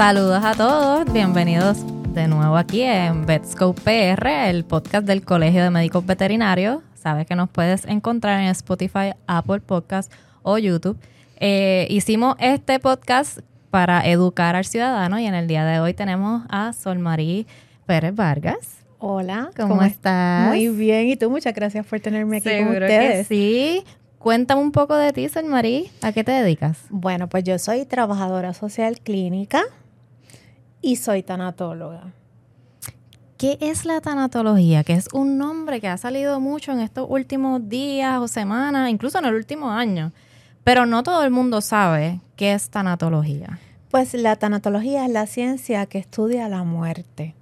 Saludos a todos, bienvenidos de nuevo aquí en Vetscope PR, el podcast del Colegio de Médicos Veterinarios. Sabes que nos puedes encontrar en Spotify, Apple Podcast o YouTube. Eh, hicimos este podcast para educar al ciudadano y en el día de hoy tenemos a Sol Marí Pérez Vargas. Hola, ¿cómo, estás? Muy bien, y tú muchas gracias por tenerme aquí Seguro con ustedes. Que sí. Cuéntame un poco de ti, Sol Marí. ¿A qué te dedicas? Bueno, pues yo soy trabajadora social clínica y soy tanatóloga. ¿Qué es la tanatología? Que es un nombre que ha salido mucho en estos últimos días o semanas, incluso en el último año. Pero no todo el mundo sabe qué es tanatología. Pues la tanatología es la ciencia que estudia la muerte,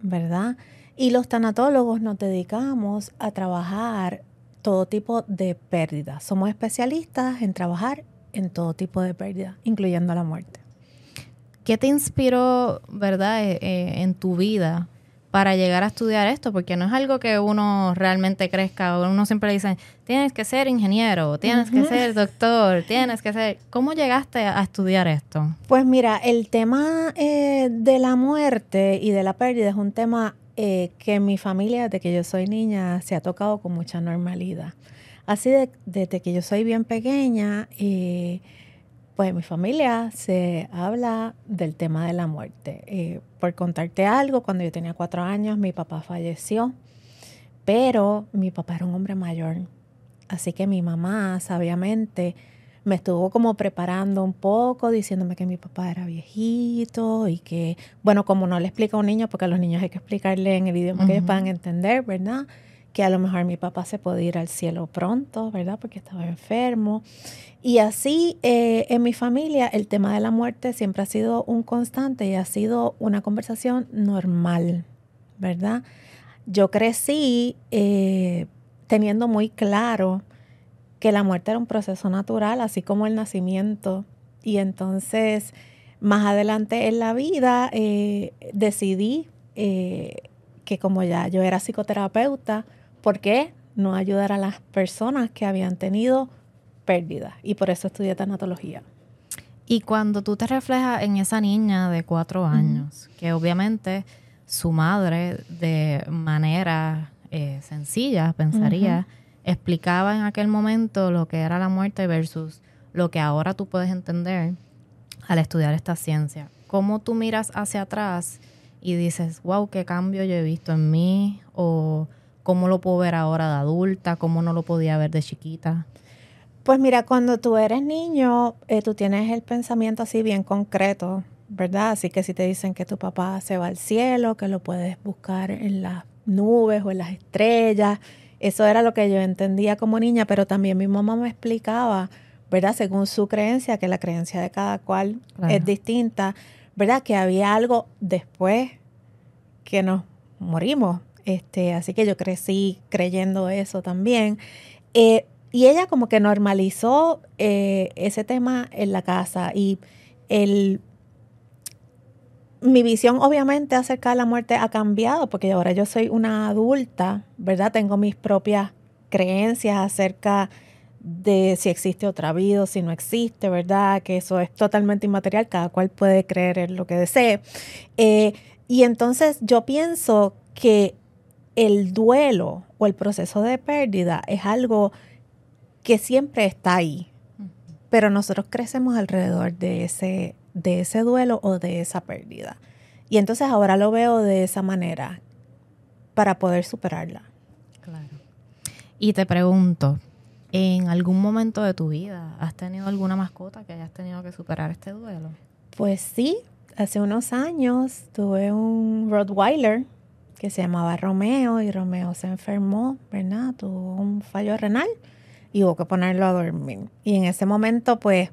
¿verdad? Y los tanatólogos nos dedicamos a trabajar todo tipo de pérdidas. Somos especialistas en trabajar en todo tipo de pérdidas, incluyendo la muerte. ¿Qué te inspiró, verdad, eh, eh, en tu vida para llegar a estudiar esto? Porque no es algo que uno realmente crezca. Uno siempre dice, tienes que ser ingeniero, tienes que ser doctor, tienes que ser... ¿Cómo llegaste a estudiar esto? Pues mira, el tema eh, de la muerte y de la pérdida es un tema eh, que en mi familia, desde que yo soy niña, se ha tocado con mucha normalidad. Así de, desde que yo soy bien pequeña, eh, pues en mi familia se habla del tema de la muerte. Eh, por contarte algo, cuando yo tenía cuatro años, mi papá falleció, pero mi papá era un hombre mayor. Así que mi mamá, sabiamente, me estuvo como preparando un poco, diciéndome que mi papá era viejito y que, bueno, como no le explica a un niño, porque a los niños hay que explicarle en el idioma que ellos puedan entender, ¿verdad? Que a lo mejor mi papá se puede ir al cielo pronto, ¿verdad? Porque estaba enfermo. Y así, eh, en mi familia, el tema de la muerte siempre ha sido un constante y ha sido una conversación normal, ¿verdad? Yo crecí eh, teniendo muy claro que la muerte era un proceso natural, así como el nacimiento. Y entonces, más adelante en la vida, eh, decidí que como ya yo era psicoterapeuta, ¿por qué no ayudar a las personas que habían tenido pérdidas? Y por eso estudié tanatología. Y cuando tú te reflejas en esa niña de cuatro años, que obviamente su madre de manera eh, sencilla, pensaría, explicaba en aquel momento lo que era la muerte versus lo que ahora tú puedes entender al estudiar esta ciencia. ¿Cómo tú miras hacia atrás y dices, wow, qué cambio yo he visto en mí? ¿O cómo lo puedo ver ahora de adulta? ¿Cómo no lo podía ver de chiquita? Pues mira, cuando tú eres niño, eh, tú tienes el pensamiento así bien concreto, ¿verdad? Así que si te dicen que tu papá se va al cielo, que lo puedes buscar en las nubes o en las estrellas, eso era lo que yo entendía como niña, pero también mi mamá me explicaba, ¿verdad? Según su creencia, que la creencia de cada cual Claro. es distinta, ¿verdad? Que había algo después que nos morimos. Este, así que yo crecí creyendo eso también. Eh, y ella como que normalizó eh, ese tema en la casa y el, mi visión obviamente acerca de la muerte ha cambiado porque ahora yo soy una adulta, ¿verdad? Tengo mis propias creencias acerca de si existe otra vida o si no existe, ¿verdad? Que eso es totalmente inmaterial, cada cual puede creer en lo que desee. Eh, y entonces yo pienso que el duelo o el proceso de pérdida es algo que siempre está ahí, pero nosotros crecemos alrededor de ese, de ese duelo o de esa pérdida. Y entonces ahora lo veo de esa manera para poder superarla. Claro. Y te pregunto, ¿en algún momento de tu vida has tenido alguna mascota que hayas tenido que superar este duelo? Pues sí, hace unos años tuve un Rottweiler se llamaba Romeo y Romeo se enfermó, ¿verdad? Tuvo un fallo renal y hubo que ponerlo a dormir. Y en ese momento, pues,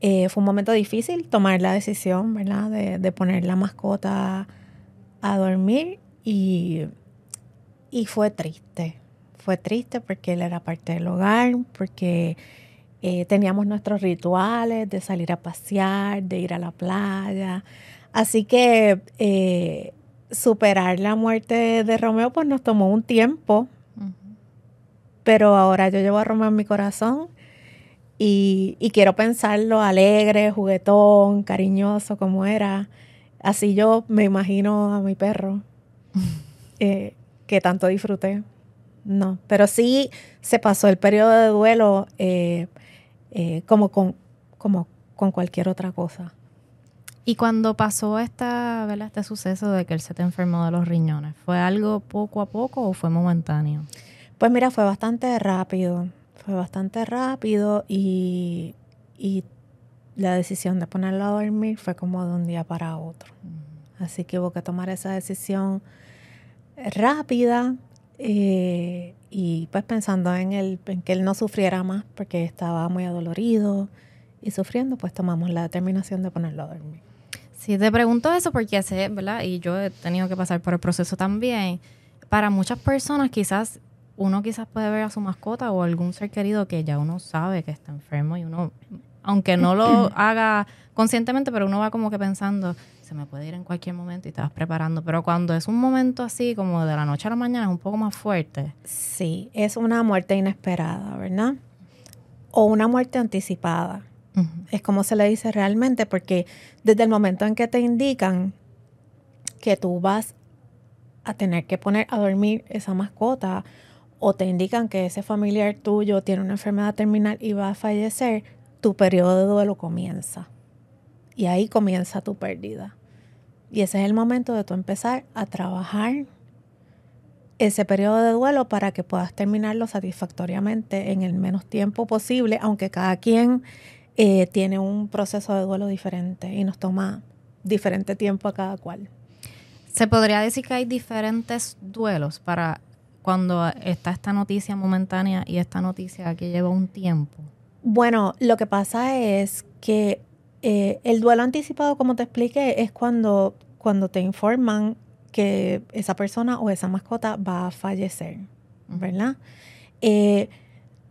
eh, fue un momento difícil tomar la decisión, ¿verdad? De, de poner la mascota a dormir y, y fue triste. Fue triste porque él era parte del hogar, porque eh, teníamos nuestros rituales de salir a pasear, de ir a la playa. Así que eh, superar la muerte de Romeo pues nos tomó un tiempo, pero ahora yo llevo a Romeo en mi corazón y, y quiero pensarlo alegre, juguetón, cariñoso como era. Así yo me imagino a mi perro, eh, que tanto disfruté. No, pero sí se pasó el periodo de duelo eh, eh, como, con, como con cualquier otra cosa. Y cuando pasó esta, ¿verdad? este suceso de que él se te enfermó de los riñones, ¿fue algo poco a poco o fue momentáneo? Pues mira, fue bastante rápido, fue bastante rápido y, y la decisión de ponerlo a dormir fue como de un día para otro. Así que hubo que tomar esa decisión rápida eh, y pues pensando en, el, en que él no sufriera más porque estaba muy adolorido y sufriendo, pues tomamos la determinación de ponerlo a dormir. Sí, te pregunto eso porque sé, ¿verdad? Y yo he tenido que pasar por el proceso también. Para muchas personas quizás uno quizás puede ver a su mascota o algún ser querido que ya uno sabe que está enfermo y uno, aunque no lo haga conscientemente, pero uno va como que pensando, se me puede ir en cualquier momento y te vas preparando. Pero cuando es un momento así, como de la noche a la mañana, es un poco más fuerte. Sí, es una muerte inesperada, ¿verdad? O una muerte anticipada. Es como se le dice realmente, porque desde el momento en que te indican que tú vas a tener que poner a dormir esa mascota o te indican que ese familiar tuyo tiene una enfermedad terminal y va a fallecer, tu periodo de duelo comienza. Y ahí comienza tu pérdida. Y ese es el momento de tú empezar a trabajar ese periodo de duelo para que puedas terminarlo satisfactoriamente en el menos tiempo posible, aunque cada quien eh, tiene un proceso de duelo diferente y nos toma diferente tiempo a cada cual. Se podría decir que hay diferentes duelos para cuando está esta noticia momentánea y esta noticia que lleva un tiempo. Bueno, lo que pasa es que eh, el duelo anticipado, como te expliqué, es cuando, cuando te informan que esa persona o esa mascota va a fallecer, ¿verdad? Eh,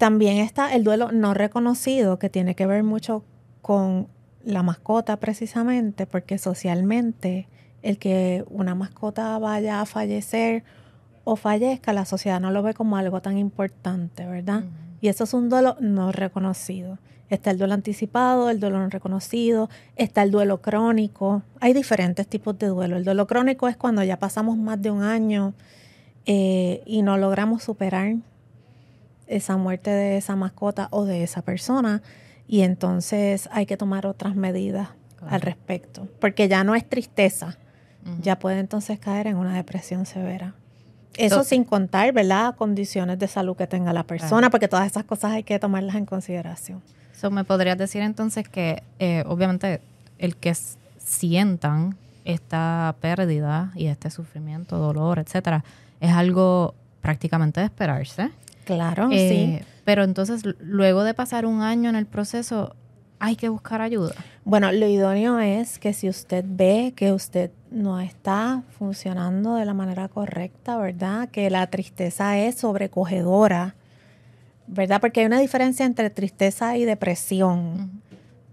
también está el duelo no reconocido, que tiene que ver mucho con la mascota precisamente, porque socialmente el que una mascota vaya a fallecer o fallezca, la sociedad no lo ve como algo tan importante, ¿verdad? Y eso es un duelo no reconocido. Está el duelo anticipado, el duelo no reconocido, está el duelo crónico. Hay diferentes tipos de duelo. El duelo crónico es cuando ya pasamos más de un año eh, y no logramos superar esa muerte de esa mascota o de esa persona y entonces hay que tomar otras medidas al respecto, porque ya no es tristeza, ya puede entonces caer en una depresión severa. Eso sin contar, ¿verdad? Condiciones de salud que tenga la persona, porque todas esas cosas hay que tomarlas en consideración. So, ¿Me podrías decir entonces que, eh, obviamente, el que sientan esta pérdida y este sufrimiento, dolor, etcétera, es algo prácticamente de esperarse? Claro, eh, sí. Pero entonces, luego de pasar un año en el proceso, hay que buscar ayuda. Bueno, lo idóneo es que si usted ve que usted no está funcionando de la manera correcta, ¿verdad? Que la tristeza es sobrecogedora, ¿verdad? Porque hay una diferencia entre tristeza y depresión,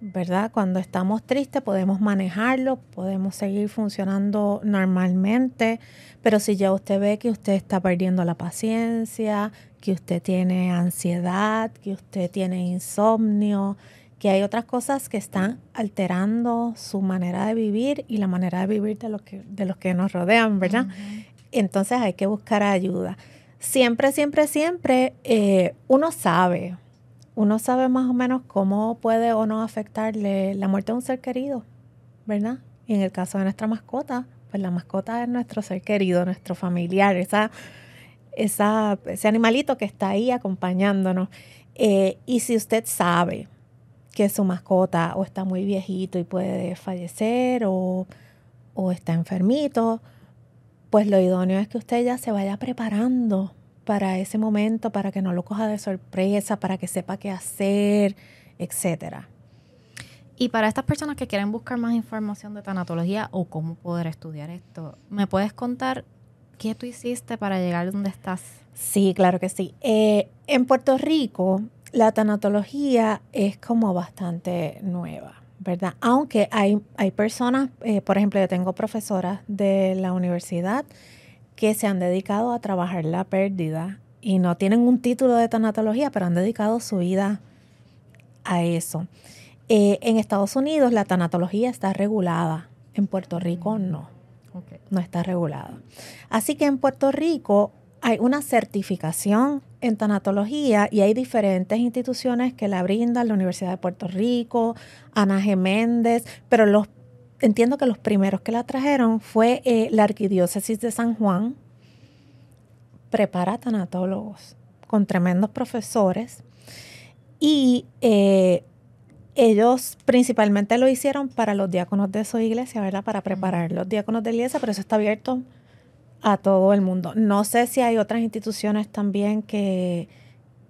¿verdad? Cuando estamos tristes podemos manejarlo, podemos seguir funcionando normalmente, pero si ya usted ve que usted está perdiendo la paciencia, que usted tiene ansiedad, que usted tiene insomnio, que hay otras cosas que están alterando su manera de vivir y la manera de vivir de los que, de los que nos rodean, ¿verdad? Entonces hay que buscar ayuda. Siempre, siempre, siempre eh, uno sabe, uno sabe más o menos cómo puede o no afectarle la muerte de un ser querido, ¿verdad? Y en el caso de nuestra mascota, pues la mascota es nuestro ser querido, nuestro familiar, esa ese animalito que está ahí acompañándonos. Eh, y si usted sabe que su mascota o está muy viejito y puede fallecer o, o está enfermito, pues lo idóneo es que usted ya se vaya preparando para ese momento, para que no lo coja de sorpresa, para que sepa qué hacer, etcétera. Y para estas personas que quieren buscar más información de tanatología o cómo poder estudiar esto, ¿me puedes contar ¿Qué tú hiciste para llegar donde estás? Sí, claro que sí. Eh, en Puerto Rico, la tanatología es como bastante nueva, ¿verdad? Aunque hay, hay personas, eh, por ejemplo, yo tengo profesoras de la universidad que se han dedicado a trabajar la pérdida y no tienen un título de tanatología, pero han dedicado su vida a eso. Eh, en Estados Unidos la tanatología está regulada, en Puerto Rico Mm. No, está regulada. Así que en Puerto Rico hay una certificación en tanatología y hay diferentes instituciones que la brindan, la Universidad de Puerto Rico, Ana G. Méndez, pero los, entiendo que los primeros que la trajeron fue eh, la Arquidiócesis de San Juan, prepara tanatólogos con tremendos profesores y eh, ellos principalmente lo hicieron para los diáconos de su iglesia, ¿verdad? Para preparar los diáconos de la iglesia, pero eso está abierto a todo el mundo. No sé si hay otras instituciones también que,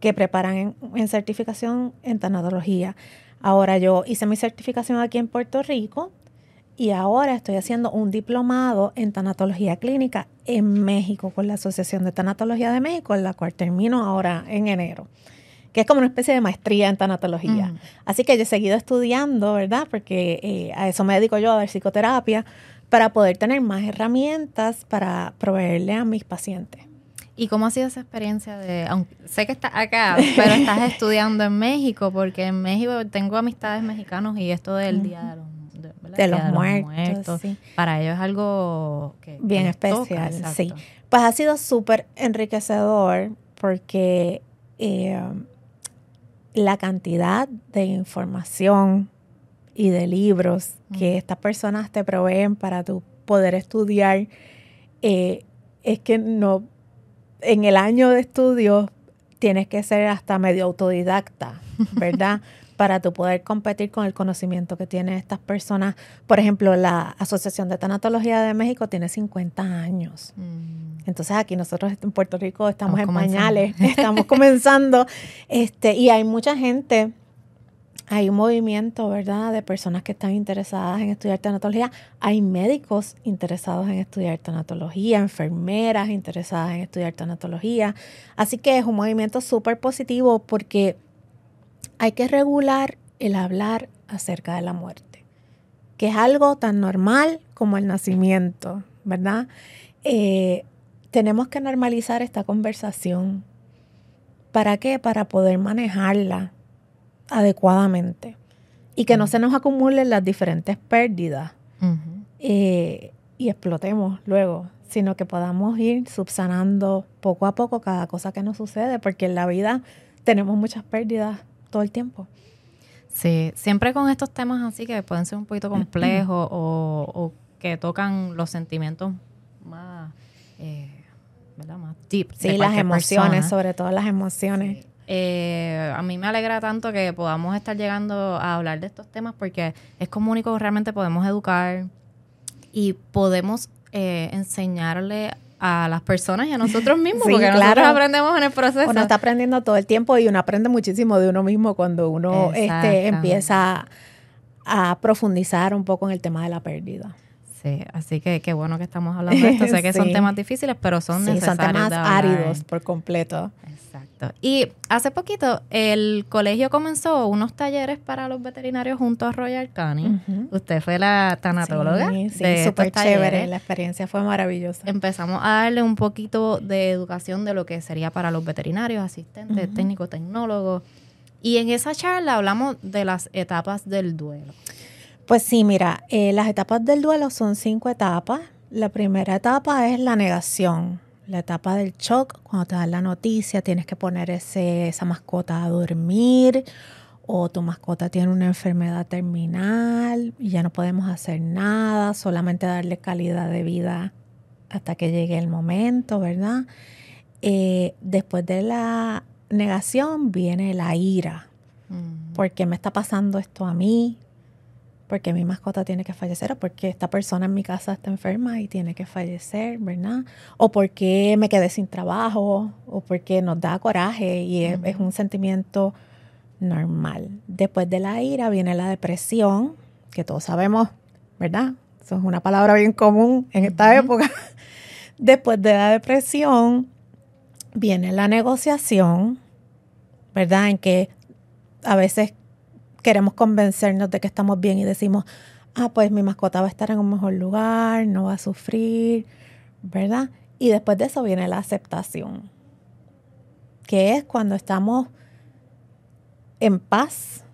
que preparan en, en certificación en tanatología. Ahora yo hice mi certificación aquí en Puerto Rico y ahora estoy haciendo un diplomado en tanatología clínica en México con la Asociación de Tanatología de México, en la cual termino ahora en enero, que es como una especie de maestría en tanatología. Así que yo he seguido estudiando, ¿verdad? Porque eh, a eso me dedico yo, a dar psicoterapia, para poder tener más herramientas para proveerle a mis pacientes. ¿Y cómo ha sido esa experiencia de, aunque sé que estás acá, pero estás estudiando en México? Porque en México tengo amistades mexicanos y esto del Día de los, de, los muertos, sí. para ellos es algo que Bien toca, especial, sí. Pues ha sido súper enriquecedor porque eh, la cantidad de información y de libros que Mm. estas personas te proveen para tu poder estudiar eh, es que no en el año de estudio tienes que ser hasta medio autodidacta, ¿verdad? para tu poder competir con el conocimiento que tienen estas personas. Por ejemplo, la Asociación de Tanatología de México tiene 50 años. Mm. Entonces aquí nosotros en Puerto Rico estamos, Estamos en pañales, estamos comenzando, este, y hay mucha gente, hay un movimiento, ¿verdad?, de personas que están interesadas en estudiar tanatología, hay médicos interesados en estudiar tanatología, enfermeras interesadas en estudiar tanatología, así que es un movimiento súper positivo porque hay que regular el hablar acerca de la muerte, que es algo tan normal como el nacimiento, ¿verdad? Eh, tenemos que normalizar esta conversación. ¿Para qué? Para poder manejarla adecuadamente y que no se nos acumulen las diferentes pérdidas eh, y explotemos luego, sino que podamos ir subsanando poco a poco cada cosa que nos sucede, porque en la vida tenemos muchas pérdidas todo el tiempo. Sí, siempre con estos temas así que pueden ser un poquito complejos o, o que tocan los sentimientos más, eh, ¿verdad? Más deep. de Sí, las emociones, persona. sobre todo las emociones. Eh, a mí me alegra tanto que podamos estar llegando a hablar de estos temas porque es como único que realmente podemos educar y podemos eh, enseñarle a las personas y a nosotros mismos, Sí, porque nosotros claro. aprendemos en el proceso. Uno está aprendiendo todo el tiempo y uno aprende muchísimo de uno mismo cuando uno este, empieza a profundizar un poco en el tema de la pérdida. Sí, así que qué bueno que estamos hablando de esto. Sé que son Sí. temas difíciles, pero son Sí, son necesarios. temas de hablar. áridos por completo. Exacto. Y hace poquito el colegio comenzó unos talleres para los veterinarios junto a Royal Canin. Ujú. Usted fue la tanatóloga. Sí, sí, de súper chévere. La experiencia fue maravillosa. Empezamos a darle un poquito de educación de lo que sería para los veterinarios, asistentes, técnicos, tecnólogos. Y en esa charla hablamos de las etapas del duelo. Pues sí, mira, eh, las etapas del duelo son cinco etapas. La primera etapa es la negación, la etapa del shock. Cuando te dan la noticia, tienes que poner ese, esa mascota a dormir o tu mascota tiene una enfermedad terminal y ya no podemos hacer nada, solamente darle calidad de vida hasta que llegue el momento, ¿verdad? Eh, después de la negación viene la ira. Mm. ¿Por qué me está pasando esto a mí? Porque mi mascota tiene que fallecer o porque esta persona en mi casa está enferma y tiene que fallecer, ¿verdad? O porque me quedé sin trabajo o porque nos da coraje y es, es un sentimiento normal. Después de la ira viene la depresión, que todos sabemos, ¿verdad? Eso es una palabra bien común en esta época. Después de la depresión viene la negociación, ¿verdad? En que a veces queremos convencernos de que estamos bien y decimos, ah, pues mi mascota va a estar en un mejor lugar, no va a sufrir, ¿verdad? Y después de eso viene la aceptación, que es cuando estamos en paz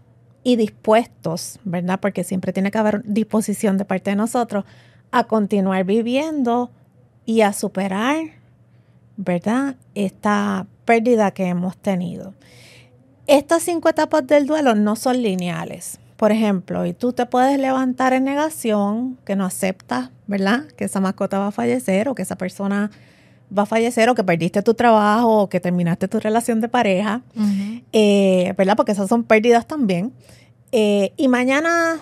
y dispuestos, ¿verdad? Porque siempre tiene que haber disposición de parte de nosotros a continuar viviendo y a superar, ¿verdad? Esta pérdida que hemos tenido. Estas cinco etapas del duelo no son lineales. Por ejemplo, y tú te puedes levantar en negación, que no aceptas, ¿verdad? Que esa mascota va a fallecer o que esa persona va a fallecer o que perdiste tu trabajo o que terminaste tu relación de pareja, eh, ¿verdad? Porque esas son pérdidas también. Eh, y mañana,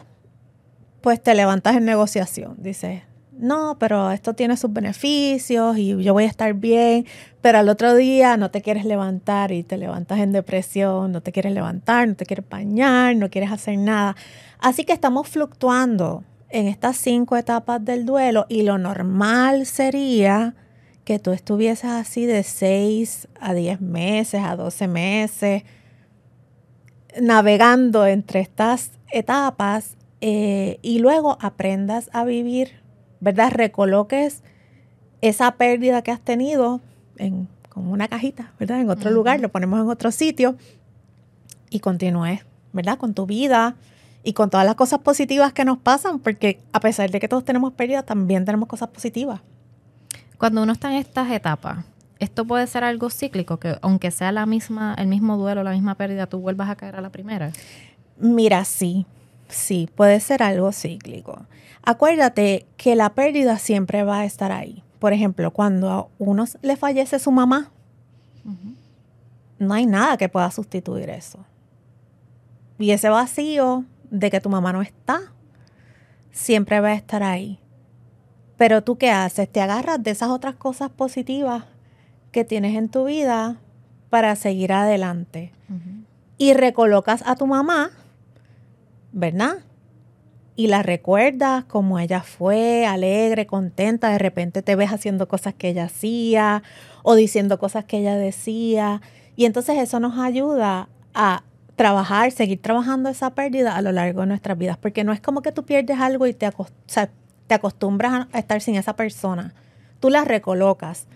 pues te levantas en negociación, dices, no, pero esto tiene sus beneficios y yo voy a estar bien, pero al otro día no te quieres levantar y te levantas en depresión, no te quieres levantar, no te quieres bañar, no quieres hacer nada. Así que estamos fluctuando en estas cinco etapas del duelo y lo normal sería que tú estuvieses así de 6 a 10 meses, a 12 meses, navegando entre estas etapas eh, y luego aprendas a vivir, ¿verdad? Recoloques esa pérdida que has tenido en como una cajita, ¿verdad? En otro lugar, lo ponemos en otro sitio y continúes, ¿verdad? Con tu vida y con todas las cosas positivas que nos pasan, porque a pesar de que todos tenemos pérdida, también tenemos cosas positivas. Cuando uno está en estas etapas, esto puede ser algo cíclico, que aunque sea la misma, el mismo duelo, la misma pérdida, tú vuelvas a caer a la primera. Mira, sí, sí, puede ser algo cíclico. Acuérdate que la pérdida siempre va a estar ahí. Por ejemplo, cuando a uno le fallece su mamá, no hay nada que pueda sustituir eso. Y ese vacío de que tu mamá no está, siempre va a estar ahí. Pero tú qué haces? Te agarras de esas otras cosas positivas que tienes en tu vida para seguir adelante. Y recolocas a tu mamá, ¿verdad? Y la recuerdas como ella fue, alegre, contenta, de repente te ves haciendo cosas que ella hacía o diciendo cosas que ella decía. Y entonces eso nos ayuda a trabajar, seguir trabajando esa pérdida a lo largo de nuestras vidas, porque no es como que tú pierdes algo y te, o te acostumbras a estar sin esa persona. Tú la recolocas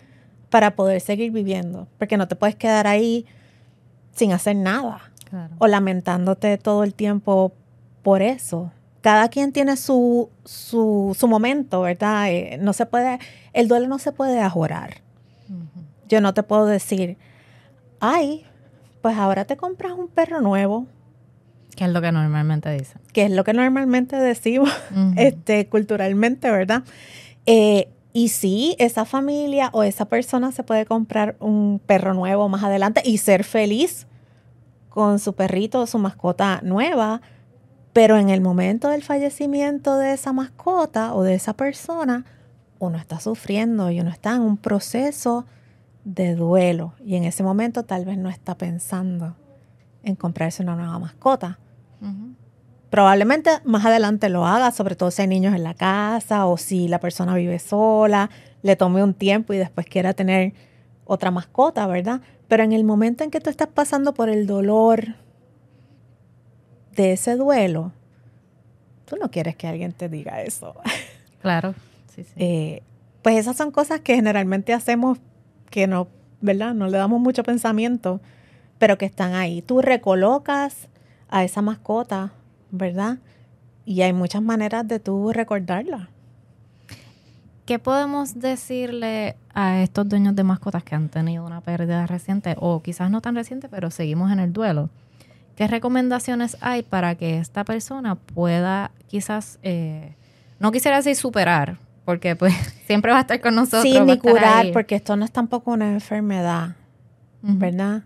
para poder seguir viviendo, porque no te puedes quedar ahí sin hacer nada o lamentándote todo el tiempo por eso. Cada quien tiene su, su, su momento, ¿verdad? Eh, no se puede, el duelo no se puede ajorar. Yo no te puedo decir, ay, pues ahora te compras un perro nuevo ¿Qué es lo que normalmente dicen? Que es lo que normalmente decimos este, culturalmente, ¿verdad? Eh, y sí, esa familia o esa persona se puede comprar un perro nuevo más adelante y ser feliz con su perrito o su mascota nueva, pero en el momento del fallecimiento de esa mascota o de esa persona, uno está sufriendo y uno está en un proceso de duelo y en ese momento tal vez no está pensando en comprarse una nueva mascota. Probablemente más adelante lo haga, sobre todo si hay niños en la casa o si la persona vive sola, le tome un tiempo y después quiera tener otra mascota, ¿verdad? Pero en el momento en que tú estás pasando por el dolor de ese duelo, tú no quieres que alguien te diga eso. Claro, sí, sí. Eh, pues esas son cosas que generalmente hacemos que no, ¿verdad? No le damos mucho pensamiento, pero que están ahí. Tú recolocas a esa mascota, ¿verdad? Y hay muchas maneras de tú recordarla. ¿Qué podemos decirle a estos dueños de mascotas que han tenido una pérdida reciente o quizás no tan reciente, pero seguimos en el duelo? ¿Qué recomendaciones hay para que esta persona pueda quizás, eh, no quisiera decir superar, porque pues siempre va a estar con nosotros. Sí, ni curar, porque esto no es tampoco una enfermedad, ¿verdad?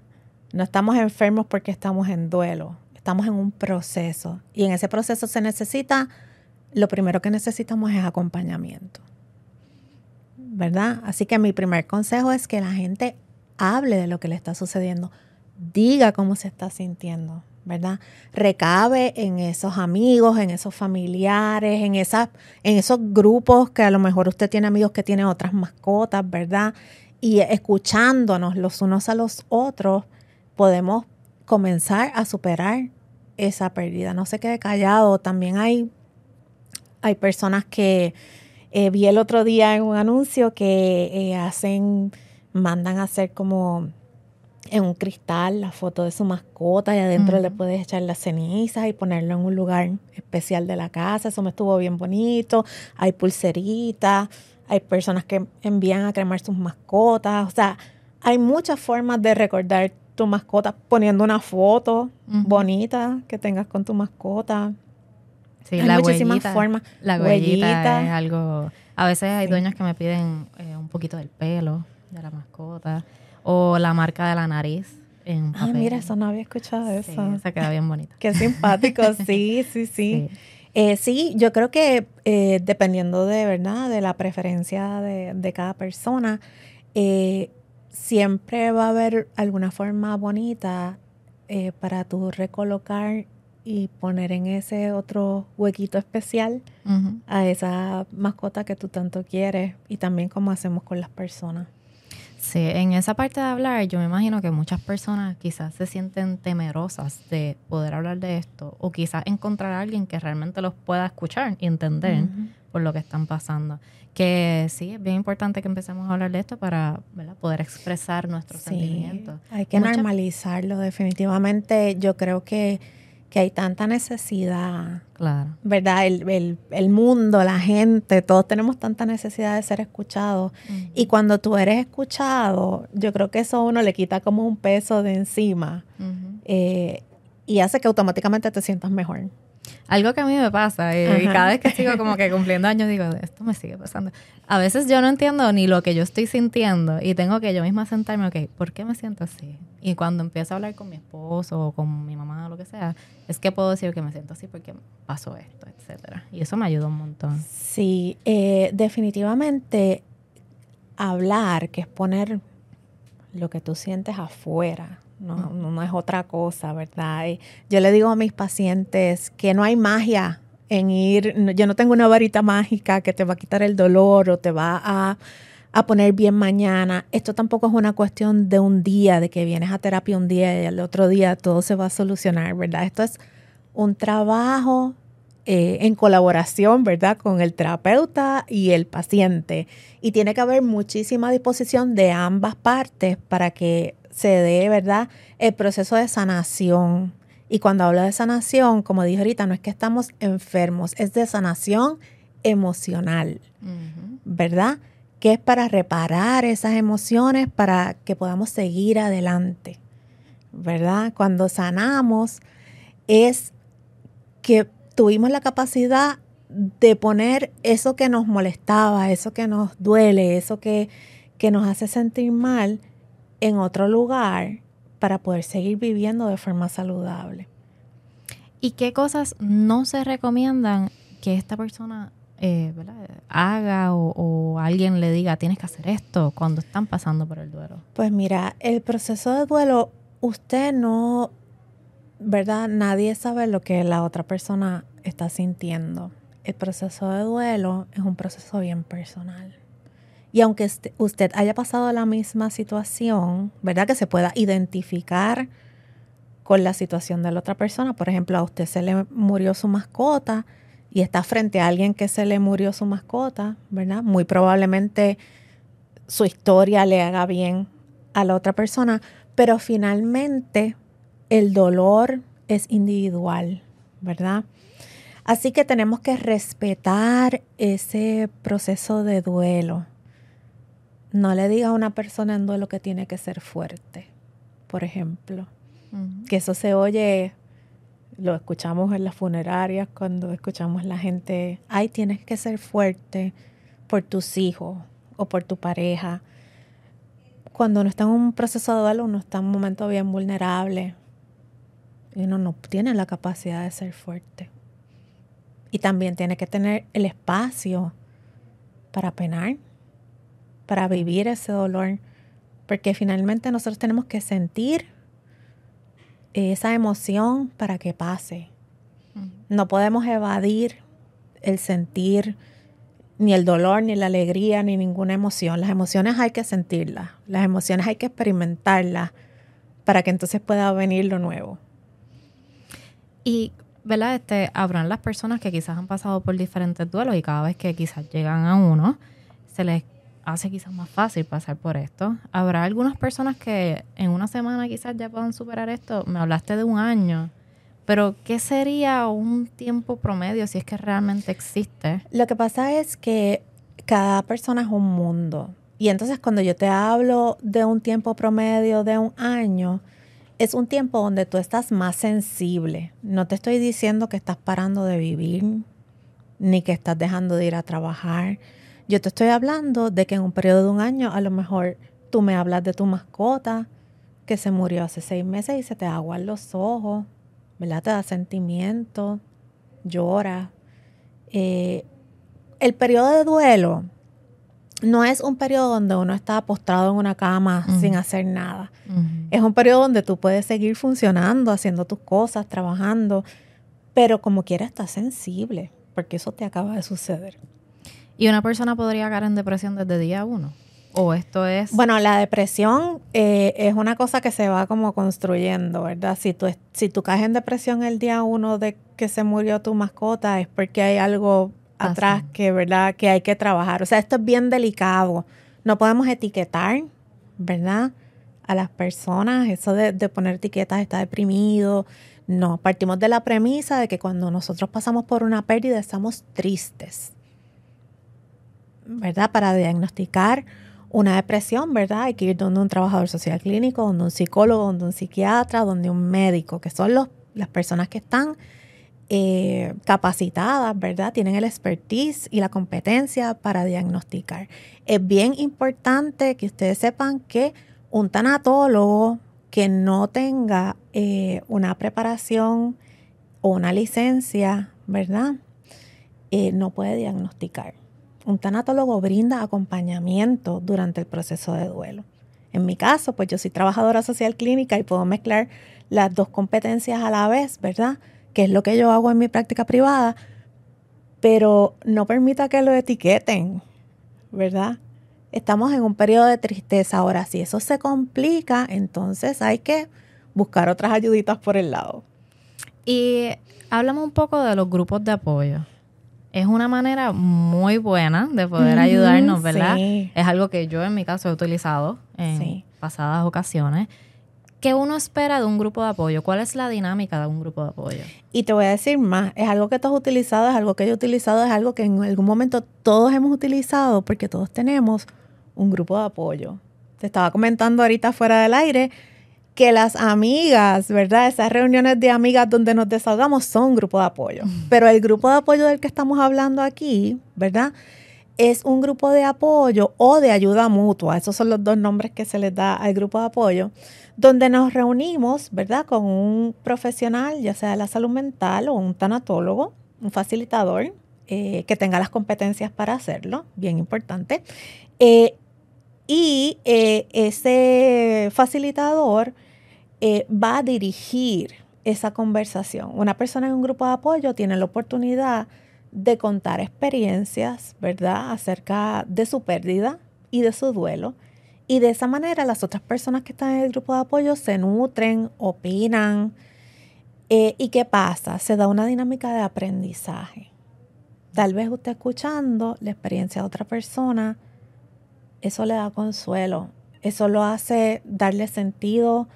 No estamos enfermos porque estamos en duelo estamos en un proceso y en ese proceso se necesita, lo primero que necesitamos es acompañamiento. ¿Verdad? Así que mi primer consejo es que la gente hable de lo que le está sucediendo, diga cómo se está sintiendo, ¿verdad? Recabe en esos amigos, en esos familiares, en, esas, en esos grupos que a lo mejor usted tiene amigos que tienen otras mascotas, ¿verdad? Y escuchándonos los unos a los otros, podemos comenzar a superar esa pérdida. No se quede callado. También hay, hay personas que eh, vi el otro día en un anuncio que eh, hacen, mandan a hacer como en un cristal la foto de su mascota y adentro le puedes echar las cenizas y ponerlo en un lugar especial de la casa. Eso me estuvo bien bonito. Hay pulseritas, hay personas que envían a cremar sus mascotas. O sea, hay muchas formas de recordar tu mascota poniendo una foto bonita que tengas con tu mascota. Sí, hay la muchísimas formas. La huellita, es algo... A veces hay dueños que me piden eh, un poquito del pelo de la mascota o la marca de la nariz. En Ah, mira, eso no había escuchado eso. Se queda bien bonita. Qué simpático, sí, sí, sí. Eh, sí. yo creo que eh, dependiendo de verdad de la preferencia de, cada persona, eh, siempre va a haber alguna forma bonita para tú recolocar y poner en ese otro huequito especial a esa mascota que tú tanto quieres y también como hacemos con las personas. Sí, en esa parte de hablar, yo me imagino que muchas personas quizás se sienten temerosas de poder hablar de esto o quizás encontrar a alguien que realmente los pueda escuchar y entender por lo que están pasando. Que sí, es bien importante que empecemos a hablar de esto para poder expresar nuestros sentimientos. Hay que normalizarlo, definitivamente. Yo creo que que hay tanta necesidad. Claro. ¿Verdad? El, mundo, la gente, todos tenemos tanta necesidad de ser escuchados. Y cuando tú eres escuchado, yo creo que eso a uno le quita como un peso de encima eh, y hace que automáticamente te sientas mejor. Algo que a mí me pasa, eh, y cada vez que sigo como que cumpliendo años, digo, esto me sigue pasando. A veces yo no entiendo ni lo que yo estoy sintiendo y tengo que yo misma sentarme, ok, ¿por qué me siento así? Y cuando empiezo a hablar con mi esposo o con mi mamá o lo que sea, es que puedo decir que me siento así porque pasó esto, etcétera. Y eso me ayuda un montón. Sí, eh, definitivamente hablar, que es poner lo que tú sientes afuera, no, no, es otra cosa, ¿verdad? yo le digo a mis pacientes que no hay magia en ir, yo no tengo una varita mágica que te va a quitar el dolor o te va a a poner bien mañana. Esto tampoco es una cuestión de un día, de que vienes a terapia un día y el otro día todo se va a solucionar, ¿verdad? Esto es un trabajo eh, en colaboración, ¿verdad? Con el terapeuta y el paciente. Y tiene que haber muchísima disposición de ambas partes para que se dé, ¿verdad? El proceso de sanación. Y cuando hablo de sanación, como dije ahorita, no es que estamos enfermos, es de sanación emocional, ¿verdad? que es para reparar esas emociones para que podamos seguir adelante, ¿verdad? Cuando sanamos es que tuvimos la capacidad de poner eso que nos molestaba, eso que nos duele, eso que, que nos hace sentir mal en otro lugar para poder seguir viviendo de forma saludable. ¿Y qué cosas no se recomiendan que esta persona eh, haga o, alguien le diga tienes que hacer esto cuando están pasando por el duelo? Pues mira, el proceso de duelo, usted no, ¿verdad? Nadie sabe lo que la otra persona está sintiendo. El proceso de duelo es un proceso bien personal. Y aunque este, usted haya pasado la misma situación, ¿verdad? Que se pueda identificar con la situación de la otra persona. Por ejemplo, a usted se le murió su mascota y está frente a alguien que se le murió su mascota, ¿verdad? Muy probablemente su historia le haga bien a la otra persona, pero finalmente el dolor es individual, ¿verdad? Así que tenemos que respetar ese proceso de duelo. No le diga a una persona en duelo que tiene que ser fuerte, por ejemplo. Que eso se oye lo escuchamos en las funerarias cuando escuchamos la gente, ay, tienes que ser fuerte por tus hijos o por tu pareja. Cuando uno está en un proceso de duelo, uno está en un momento bien vulnerable y uno no tiene la capacidad de ser fuerte. Y también tiene que tener el espacio para penar, para vivir ese dolor, porque finalmente nosotros tenemos que sentir esa emoción para que pase. No podemos evadir el sentir ni el dolor, ni la alegría, ni ninguna emoción. Las emociones hay que sentirlas, las emociones hay que experimentarlas para que entonces pueda venir lo nuevo. Y, ¿verdad? Este, habrán las personas que quizás han pasado por diferentes duelos y cada vez que quizás llegan a uno, se les hace quizás más fácil pasar por esto. Habrá algunas personas que en una semana quizás ya puedan superar esto. Me hablaste de un año. Pero, ¿qué sería un tiempo promedio si es que realmente existe? Lo que pasa es que cada persona es un mundo. Y entonces cuando yo te hablo de un tiempo promedio de un año, es un tiempo donde tú estás más sensible. No te estoy diciendo que estás parando de vivir, ni que estás dejando de ir a trabajar. Yo te estoy hablando de que en un periodo de un año a lo mejor tú me hablas de tu mascota que se murió hace seis meses y se te aguan los ojos, ¿verdad? Te da sentimiento, llora. Eh, el periodo de duelo no es un periodo donde uno está postrado en una cama sin hacer nada. Es un periodo donde tú puedes seguir funcionando, haciendo tus cosas, trabajando, pero como quiera estás sensible, porque eso te acaba de suceder. ¿Y una persona podría caer en depresión desde día uno? ¿O esto es...? Bueno, la depresión eh, es una cosa que se va como construyendo, ¿verdad? Si tú, si tú caes en depresión el día uno de que se murió tu mascota, es porque hay algo atrás que, ¿verdad? Que hay que trabajar. O sea, esto es bien delicado. No podemos etiquetar, ¿verdad? A las personas, eso de, de poner etiquetas está deprimido. No, partimos de la premisa de que cuando nosotros pasamos por una pérdida estamos tristes, ¿verdad? Para diagnosticar una depresión, ¿verdad? Hay que ir donde un trabajador social clínico, donde un psicólogo, donde un psiquiatra, donde un médico, que son los, las personas que están eh, capacitadas, ¿verdad? Tienen el expertise y la competencia para diagnosticar. Es bien importante que ustedes sepan que un tanatólogo que no tenga eh, una preparación o una licencia, ¿verdad? Eh, no puede diagnosticar. Un tanatólogo brinda acompañamiento durante el proceso de duelo. En mi caso, pues yo soy trabajadora social clínica y puedo mezclar las dos competencias a la vez, ¿verdad? que es lo que yo hago en mi práctica privada, pero no permita que lo etiqueten, ¿verdad? Estamos en un periodo de tristeza. Ahora, si eso se complica, entonces hay que buscar otras ayuditas por el lado. Y háblame un poco de los grupos de apoyo. Es una manera muy buena de poder ayudarnos, ¿verdad? Es algo que yo en mi caso he utilizado en pasadas ocasiones. ¿Qué uno espera de un grupo de apoyo? ¿Cuál es la dinámica de un grupo de apoyo? Y te voy a decir más, es algo que tú has utilizado, es algo que yo he utilizado, es algo que en algún momento todos hemos utilizado porque todos tenemos un grupo de apoyo. Te estaba comentando ahorita fuera del aire que las amigas, ¿verdad? Esas reuniones de amigas donde nos desahogamos son un grupo de apoyo. Pero el grupo de apoyo del que estamos hablando aquí, ¿verdad? Es un grupo de apoyo o de ayuda mutua. Esos son los dos nombres que se les da al grupo de apoyo donde nos reunimos, ¿verdad? Con un profesional, ya sea de la salud mental o un tanatólogo, un facilitador eh, que tenga las competencias para hacerlo, bien importante. Eh, y eh, ese facilitador va a dirigir esa conversación. Una persona en un grupo de apoyo tiene la oportunidad de contar experiencias, ¿verdad?, acerca de su pérdida y de su duelo y de esa manera las otras personas que están en el grupo de apoyo se nutren, opinan. Eh, ¿Y qué pasa? Se da una dinámica de aprendizaje. Tal vez usted escuchando la experiencia de otra persona, eso le da consuelo, eso lo hace darle sentido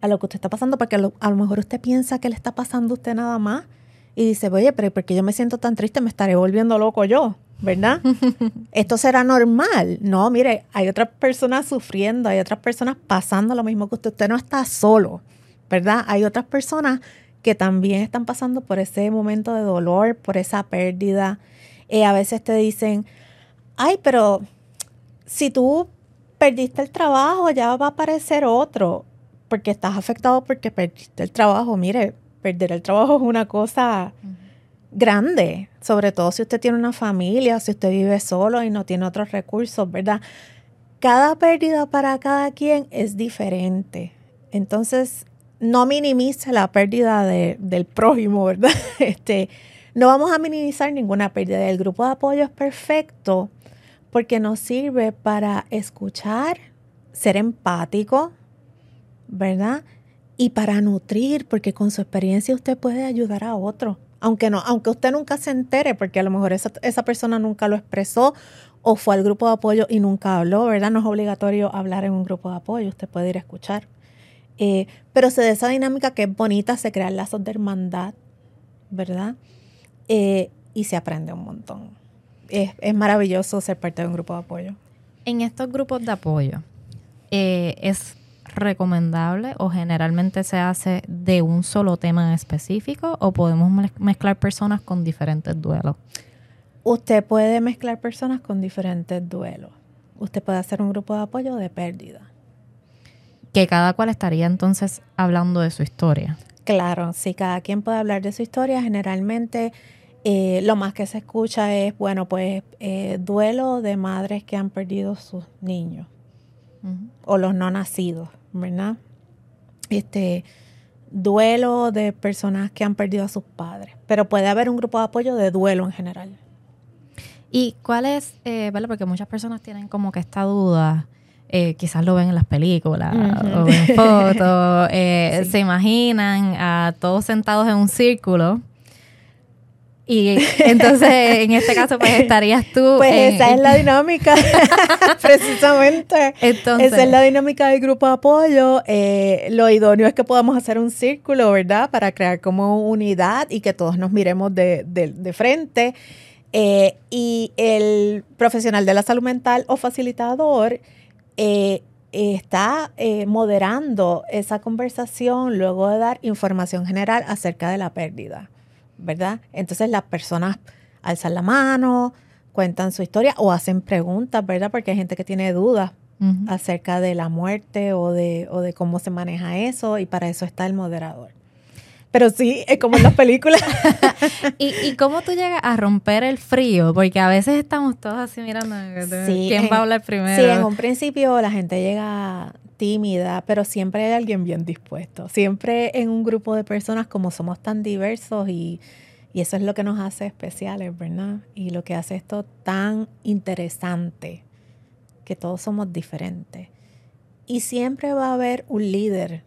a lo que usted está pasando, porque a lo, a lo mejor usted piensa que le está pasando a usted nada más y dice, oye, pero porque yo me siento tan triste, me estaré volviendo loco yo. ¿verdad? Esto será normal. No, mire, hay otras personas sufriendo, hay otras personas pasando lo mismo que usted. Usted no está solo, ¿verdad? Hay otras personas que también están pasando por ese momento de dolor, por esa pérdida. Eh, a veces te dicen, ay, pero si tú perdiste el trabajo, ya va a aparecer otro, porque estás afectado porque perdiste el trabajo. Mire, perder el trabajo es una cosa grande, sobre todo si usted tiene una familia, si usted vive solo y no tiene otros recursos, ¿verdad? Cada pérdida para cada quien es diferente. Entonces, no minimice la pérdida del prójimo, ¿verdad? Este, no vamos a minimizar ninguna pérdida. El grupo de apoyo es perfecto porque nos sirve para escuchar, ser empático, ¿verdad? Y para nutrir, porque con su experiencia usted puede ayudar a otro aunque no, aunque usted nunca se entere, porque a lo mejor esa, esa persona nunca lo expresó o fue al grupo de apoyo y nunca habló, ¿verdad? No es obligatorio hablar en un grupo de apoyo, usted puede ir a escuchar. Eh, pero se da esa dinámica que es bonita, se crean lazos de hermandad, ¿verdad? Eh, y se aprende un montón. Es, es, maravilloso ser parte de un grupo de apoyo. En estos grupos de apoyo, eh, ¿es recomendable o generalmente se hace de un solo tema en específico o podemos mezclar personas con diferentes duelos? Usted puede mezclar personas con diferentes duelos. Usted puede hacer un grupo de apoyo de pérdida. Que cada cual estaría entonces hablando de su historia. Claro, sí, cada quien puede hablar de su historia. Generalmente eh, lo más que se escucha es, bueno, pues eh, duelo de madres que han perdido sus niños o los no nacidos, ¿verdad? Este duelo de personas que han perdido a sus padres, pero puede haber un grupo de apoyo de duelo en general. ¿Y cuál es, eh, ¿vale? Porque muchas personas tienen como que esta duda, eh, quizás lo ven en las películas o en fotos, eh, se imaginan a todos sentados en un círculo. Y entonces, en este caso, pues estarías tú. Pues esa es la dinámica, precisamente. Entonces, esa es la dinámica del grupo de apoyo. lo idóneo es que podamos hacer un círculo, ¿verdad? Para crear como unidad y que todos nos miremos de, de, de frente. Eh, y el profesional de la salud mental o facilitador eh, está eh, moderando esa conversación luego de dar información general acerca de la pérdida, ¿verdad? Entonces las personas alzan la mano, cuentan su historia o hacen preguntas, ¿verdad? Porque hay gente que tiene dudas acerca de la muerte o de, o de cómo se maneja eso y para eso está el moderador. Pero sí, es como en las películas. ¿Y, cómo tú llegas a romper el frío? Porque a veces estamos todos así mirando quién va a hablar primero. Sí, en un principio la gente llega tímida, pero siempre hay alguien bien dispuesto. Siempre en un grupo de personas como somos tan diversos y, y eso es lo que nos hace especiales, ¿verdad? Y lo que hace esto tan interesante, que todos somos diferentes. Y siempre va a haber un líder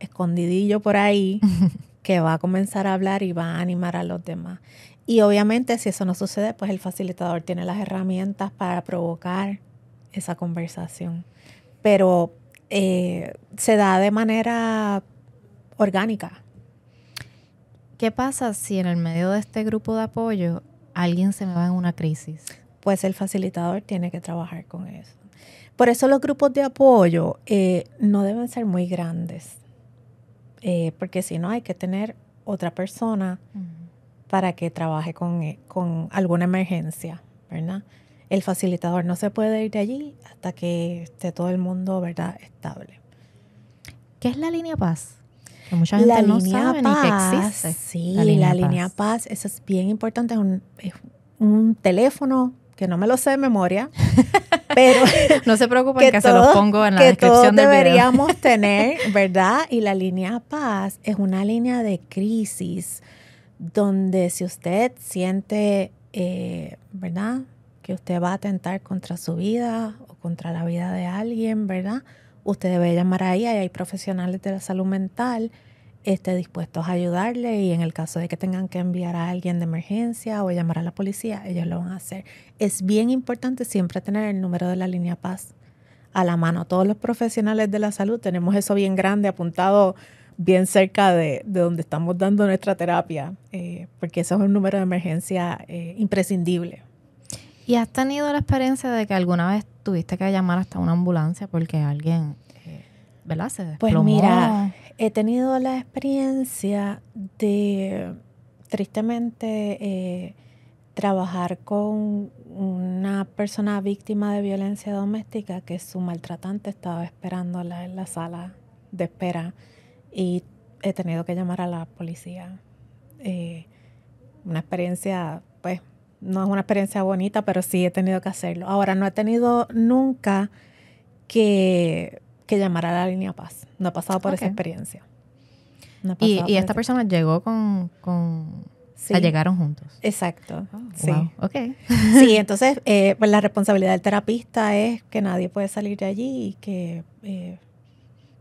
escondidillo por ahí que va a comenzar a hablar y va a animar a los demás. Y obviamente si eso no sucede, pues el facilitador tiene las herramientas para provocar esa conversación. Pero eh, se da de manera orgánica. ¿Qué pasa si en el medio de este grupo de apoyo alguien se me va en una crisis? Pues el facilitador tiene que trabajar con eso. Por eso los grupos de apoyo eh, no deben ser muy grandes. Eh, porque si no hay que tener otra persona para que trabaje con, eh, con, alguna emergencia, ¿verdad? El facilitador no se puede ir de allí hasta que esté todo el mundo, ¿verdad?, estable. ¿Qué es la línea paz? Que mucha gente la no línea sabe paz, ni que existe. Sí, la línea, la línea paz. eso es bien importante, es un, es un teléfono que no me lo sé de memoria, pero no se preocupen que, se los pongo en la descripción del deberíamos tener, ¿verdad? Y la línea paz es una línea de crisis donde si usted siente, eh, ¿verdad? Que usted va a atentar contra su vida o contra la vida de alguien, ¿verdad? Usted debe llamar ahí, hay profesionales de la salud mental esté dispuestos a ayudarle y en el caso de que tengan que enviar a alguien de emergencia o llamar a la policía, ellos lo van a hacer. Es bien importante siempre tener el número de la línea paz a la mano. Todos los profesionales de la salud tenemos eso bien grande apuntado bien cerca de, donde estamos dando nuestra terapia, eh, porque eso es un número de emergencia eh, imprescindible. ¿Y has tenido la experiencia de que alguna vez tuviste que llamar hasta una ambulancia porque alguien, eh, ¿verdad? Se Pues mira, he tenido la experiencia de, tristemente, eh, trabajar con una persona víctima de violencia doméstica que su maltratante estaba esperándola en la sala de espera y he tenido que llamar a la policía. Eh, una experiencia, pues, no es una experiencia bonita, pero sí he tenido que hacerlo. Ahora, no he tenido nunca que que llamar a la línea Paz. No ha pasado por esa experiencia. y, esta persona llegó con... con sí. llegaron juntos. Exacto. Oh, sí. Ok. sí, entonces, eh, pues la responsabilidad del terapista es que nadie puede salir de allí y que... Eh,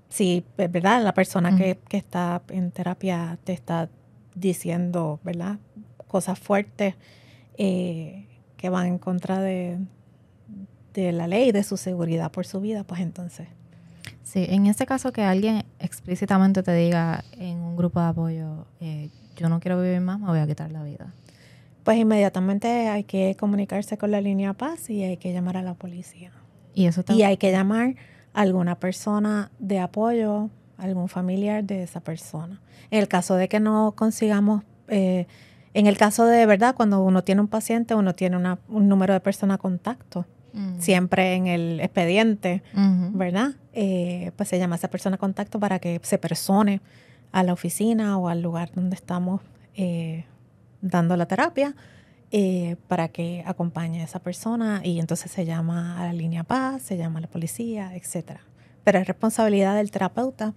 sí, pues, ¿verdad? La persona que, que está en terapia te está diciendo, ¿verdad? Cosas fuertes eh, que van en contra de, de la ley, de su seguridad por su vida, pues entonces. Sí, en ese caso que alguien explícitamente te diga en un grupo de apoyo, eh, yo no quiero vivir más, me voy a quitar la vida. Pues inmediatamente hay que comunicarse con la línea Paz y hay que llamar a la policía. Y eso Y hay que llamar a alguna persona de apoyo, algún familiar de esa persona. En el caso de que no consigamos, eh, en el caso de verdad, cuando uno tiene un paciente, uno tiene un número de persona a contacto, mm. siempre en el expediente, ¿verdad? Eh, pues se llama a esa persona a contacto para que se persone a la oficina o al lugar donde estamos eh, dando la terapia. para que acompañe a esa persona y entonces se llama a la línea paz, se llama a la policía, etcétera pero es responsabilidad del terapeuta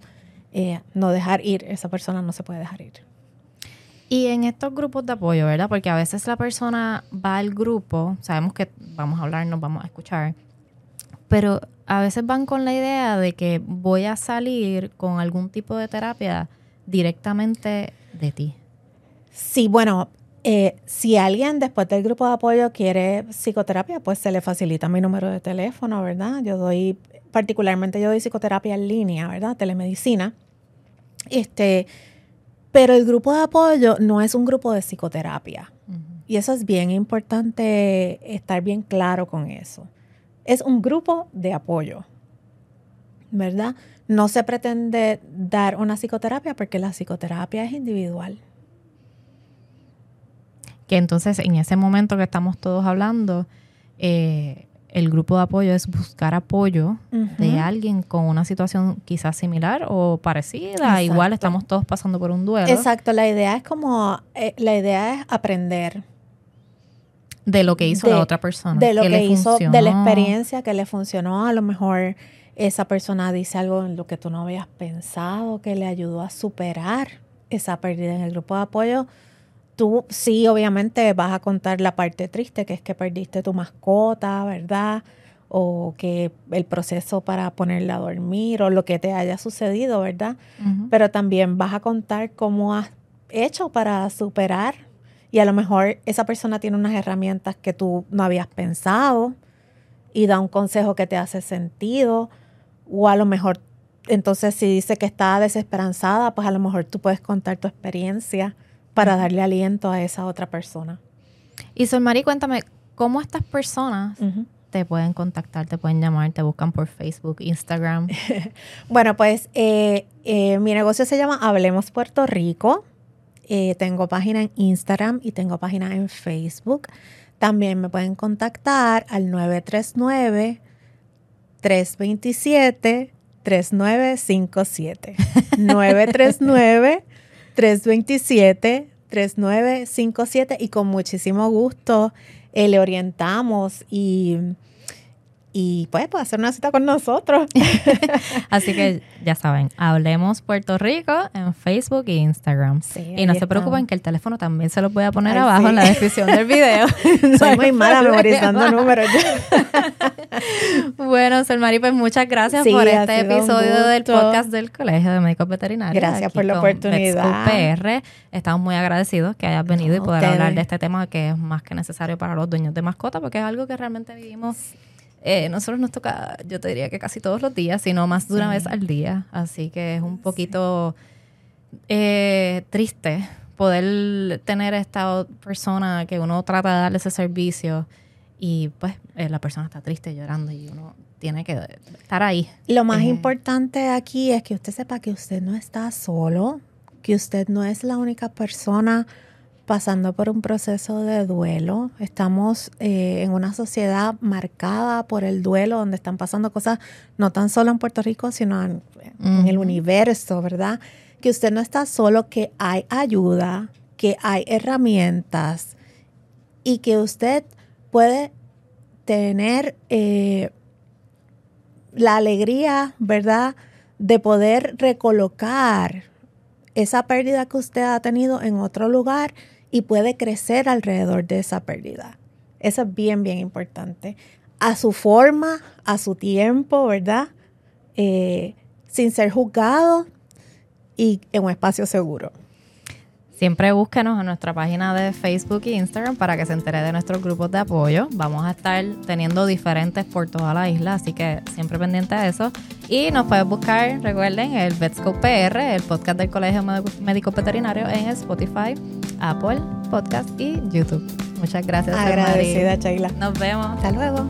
eh, no dejar ir, esa persona no se puede dejar ir. Y en estos grupos de apoyo, ¿verdad? Porque a veces la persona va al grupo, sabemos que vamos a hablar, nos vamos a escuchar, pero a veces van con la idea de que voy a salir con algún tipo de terapia directamente de ti. Sí, bueno, eh, si alguien después del grupo de apoyo quiere psicoterapia, pues se le facilita mi número de teléfono, ¿verdad? Yo doy particularmente yo doy psicoterapia en línea, ¿verdad? Telemedicina. Este, pero el grupo de apoyo no es un grupo de psicoterapia. Y eso es bien importante estar bien claro con eso. Es un grupo de apoyo, ¿verdad? No se pretende dar una psicoterapia porque la psicoterapia es individual. Que entonces en ese momento que estamos todos hablando, eh, el grupo de apoyo es buscar apoyo de alguien con una situación quizás similar o parecida. Igual estamos todos pasando por un duelo. Exacto, la idea es como, eh, la idea es aprender. De lo que hizo la otra persona. De lo que hizo, de la experiencia que le funcionó. A lo mejor esa persona dice algo en lo que tú no habías pensado, que le ayudó a superar esa pérdida en el grupo de apoyo tú sí, obviamente vas a contar la parte triste, que es que perdiste tu mascota, ¿verdad? O que el proceso para ponerla a dormir o lo que te haya sucedido, ¿verdad? Pero también vas a contar cómo has hecho para superar y a lo mejor esa persona tiene unas herramientas que tú no habías pensado y da un consejo que te hace sentido o a lo mejor entonces si dice que está desesperanzada, pues a lo mejor tú puedes contar tu experiencia para darle aliento a esa otra persona. Y Solmari, cuéntame, ¿cómo estas personas te pueden contactar, te pueden llamar, te buscan por Facebook, Instagram? bueno, pues eh, eh, mi negocio se llama Hablemos Puerto Rico. Eh, tengo página en Instagram y tengo página en Facebook. También me pueden contactar al 939 327 3957. 939 327-3957 y con muchísimo gusto eh, le orientamos y y pues puede hacer una cita con nosotros. Así que ya saben, hablemos Puerto Rico en Facebook e Instagram. y no se preocupen que el teléfono también se lo voy a poner abajo en la descripción del video. Soy muy mala memorizando números. bueno, Selmari, pues muchas gracias por este episodio del podcast del Colegio de Médicos Veterinarios. Gracias por la oportunidad. PR. Estamos muy agradecidos que hayas venido y poder hablar de este tema que es más que necesario para los dueños de mascotas porque es algo que realmente vivimos eh, nosotros nos toca, yo te diría que casi todos los días, sino más de una vez al día. Así que es un poquito eh, triste poder tener esta persona que uno trata de darle ese servicio y pues eh, la persona está triste llorando y uno tiene que estar ahí. Lo más importante aquí es que usted sepa que usted no está solo, que usted no es la única persona pasando por un proceso de duelo. Estamos eh, en una sociedad marcada por el duelo, donde están pasando cosas no tan solo en Puerto Rico, sino en, el universo, ¿verdad? Que usted no está solo, que hay ayuda, que hay herramientas y que usted puede tener eh, la alegría, ¿verdad?, de poder recolocar esa pérdida que usted ha tenido en otro lugar y puede crecer alrededor de esa pérdida. Eso es bien, bien importante. A su forma, a su tiempo, ¿verdad? Eh, sin ser juzgado y en un espacio seguro. Siempre búsquenos en nuestra página de Facebook e Instagram para que se entere de nuestros grupos de apoyo. Vamos a estar teniendo diferentes por toda la isla, así que siempre pendiente de eso. Y nos puedes buscar, recuerden, el Vetscope PR, el podcast del Colegio Médico Veterinario en Spotify, Apple Podcast y YouTube. Muchas gracias. Agradecida, Chayla. Nos vemos. Hasta luego.